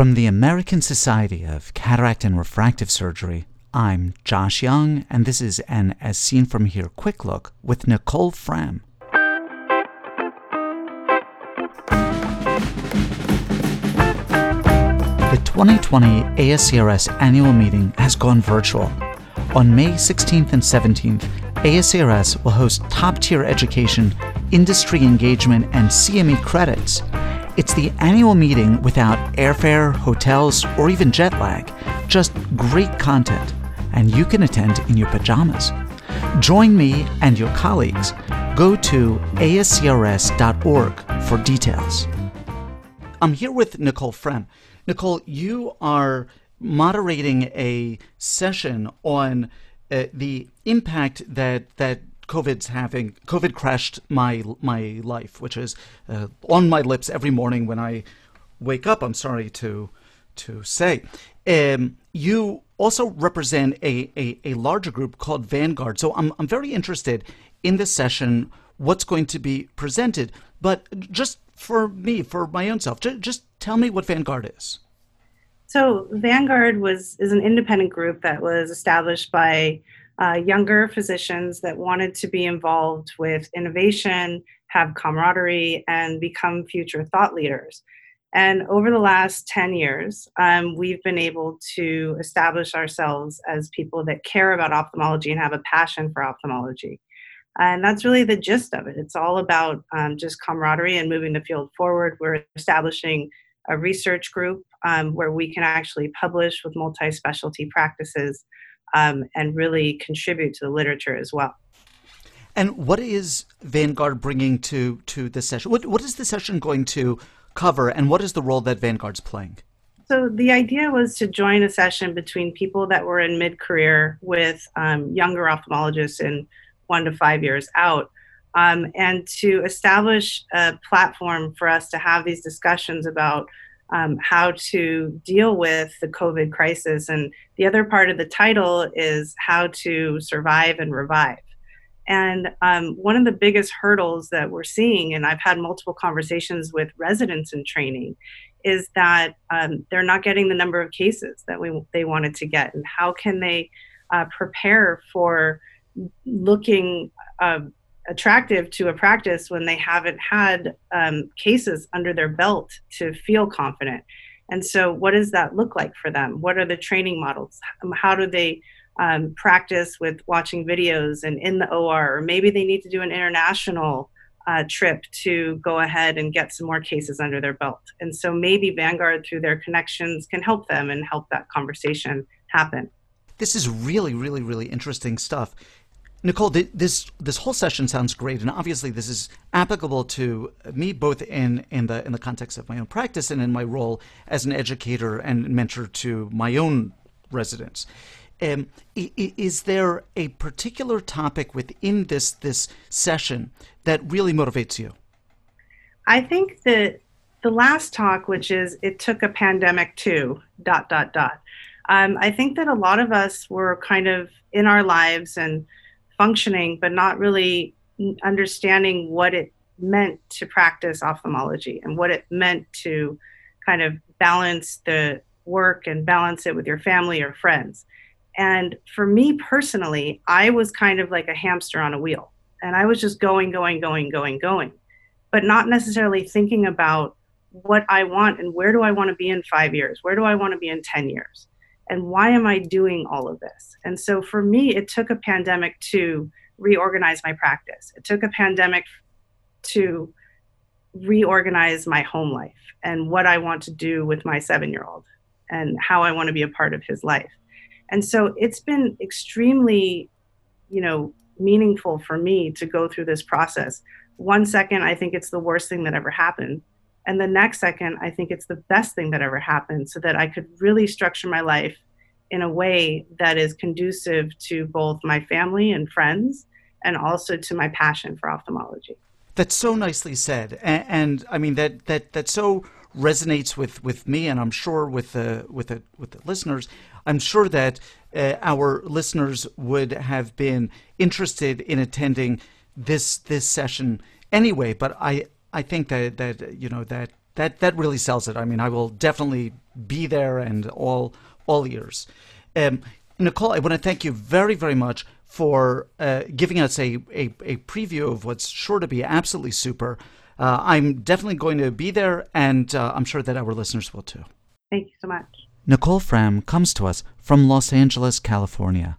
From the American Society of Cataract and Refractive Surgery, I'm Josh Young, and this is an As Seen From Here quick look with Nicole Fram. The 2020 ASCRS annual meeting has gone virtual. On May 16th and 17th, ASCRS will host top tier education, industry engagement, and CME credits it's the annual meeting without airfare, hotels, or even jet lag. Just great content, and you can attend in your pajamas. Join me and your colleagues. Go to ascrs.org for details. I'm here with Nicole Fram. Nicole, you are moderating a session on uh, the impact that that COVID's having COVID crashed my my life, which is uh, on my lips every morning when I wake up. I'm sorry to to say. Um, you also represent a, a, a larger group called Vanguard. So I'm I'm very interested in this session. What's going to be presented? But just for me, for my own self, just, just tell me what Vanguard is. So Vanguard was is an independent group that was established by uh, younger physicians that wanted to be involved with innovation, have camaraderie, and become future thought leaders. And over the last 10 years, um, we've been able to establish ourselves as people that care about ophthalmology and have a passion for ophthalmology. And that's really the gist of it. It's all about um, just camaraderie and moving the field forward. We're establishing a research group um, where we can actually publish with multi specialty practices um, and really contribute to the literature as well. And what is Vanguard bringing to to the session? What what is the session going to cover, and what is the role that Vanguard's playing? So the idea was to join a session between people that were in mid-career with um, younger ophthalmologists in one to five years out, um, and to establish a platform for us to have these discussions about um, how to deal with the COVID crisis. And the other part of the title is how to survive and revive. And um, one of the biggest hurdles that we're seeing, and I've had multiple conversations with residents in training, is that um, they're not getting the number of cases that we, they wanted to get. And how can they uh, prepare for looking uh, attractive to a practice when they haven't had um, cases under their belt to feel confident. And so, what does that look like for them? What are the training models? How do they um, practice with watching videos and in the OR? Or maybe they need to do an international uh, trip to go ahead and get some more cases under their belt. And so, maybe Vanguard, through their connections, can help them and help that conversation happen. This is really, really, really interesting stuff. Nicole, this this whole session sounds great, and obviously this is applicable to me both in in the in the context of my own practice and in my role as an educator and mentor to my own residents. Um, is there a particular topic within this this session that really motivates you? I think that the last talk, which is it took a pandemic to dot dot dot. Um, I think that a lot of us were kind of in our lives and functioning, but not really understanding what it meant to practice ophthalmology and what it meant to kind of balance the work and balance it with your family or friends. And for me personally, I was kind of like a hamster on a wheel. And I was just going, going, going, going, going, but not necessarily thinking about what I want and where do I want to be in five years? Where do I want to be in 10 years? And why am I doing all of this? And so for me, it took a pandemic to reorganize my practice. It took a pandemic to reorganize my home life and what I want to do with my seven year old and how I want to be a part of his life. And so it's been extremely, you know, meaningful for me to go through this process. One second, I think it's the worst thing that ever happened. And the next second, I think it's the best thing that ever happened so that I could really structure my life in a way that is conducive to both my family and friends and also to my passion for ophthalmology. That's so nicely said. And, and I mean, that, that, that so resonates with, with me and I'm sure with the, with the, with the listeners. I'm sure that uh, our listeners would have been interested in attending this, this session anyway, but I, I think that that you know that that that really sells it. I mean, I will definitely be there and all all ears. Um, Nicole, I want to thank you very very much for uh, giving us a, a, a preview of what's sure to be absolutely super. Uh, I'm definitely going to be there, and uh, I'm sure that our listeners will too. Thank you so much. Nicole Fram comes to us from Los Angeles, California.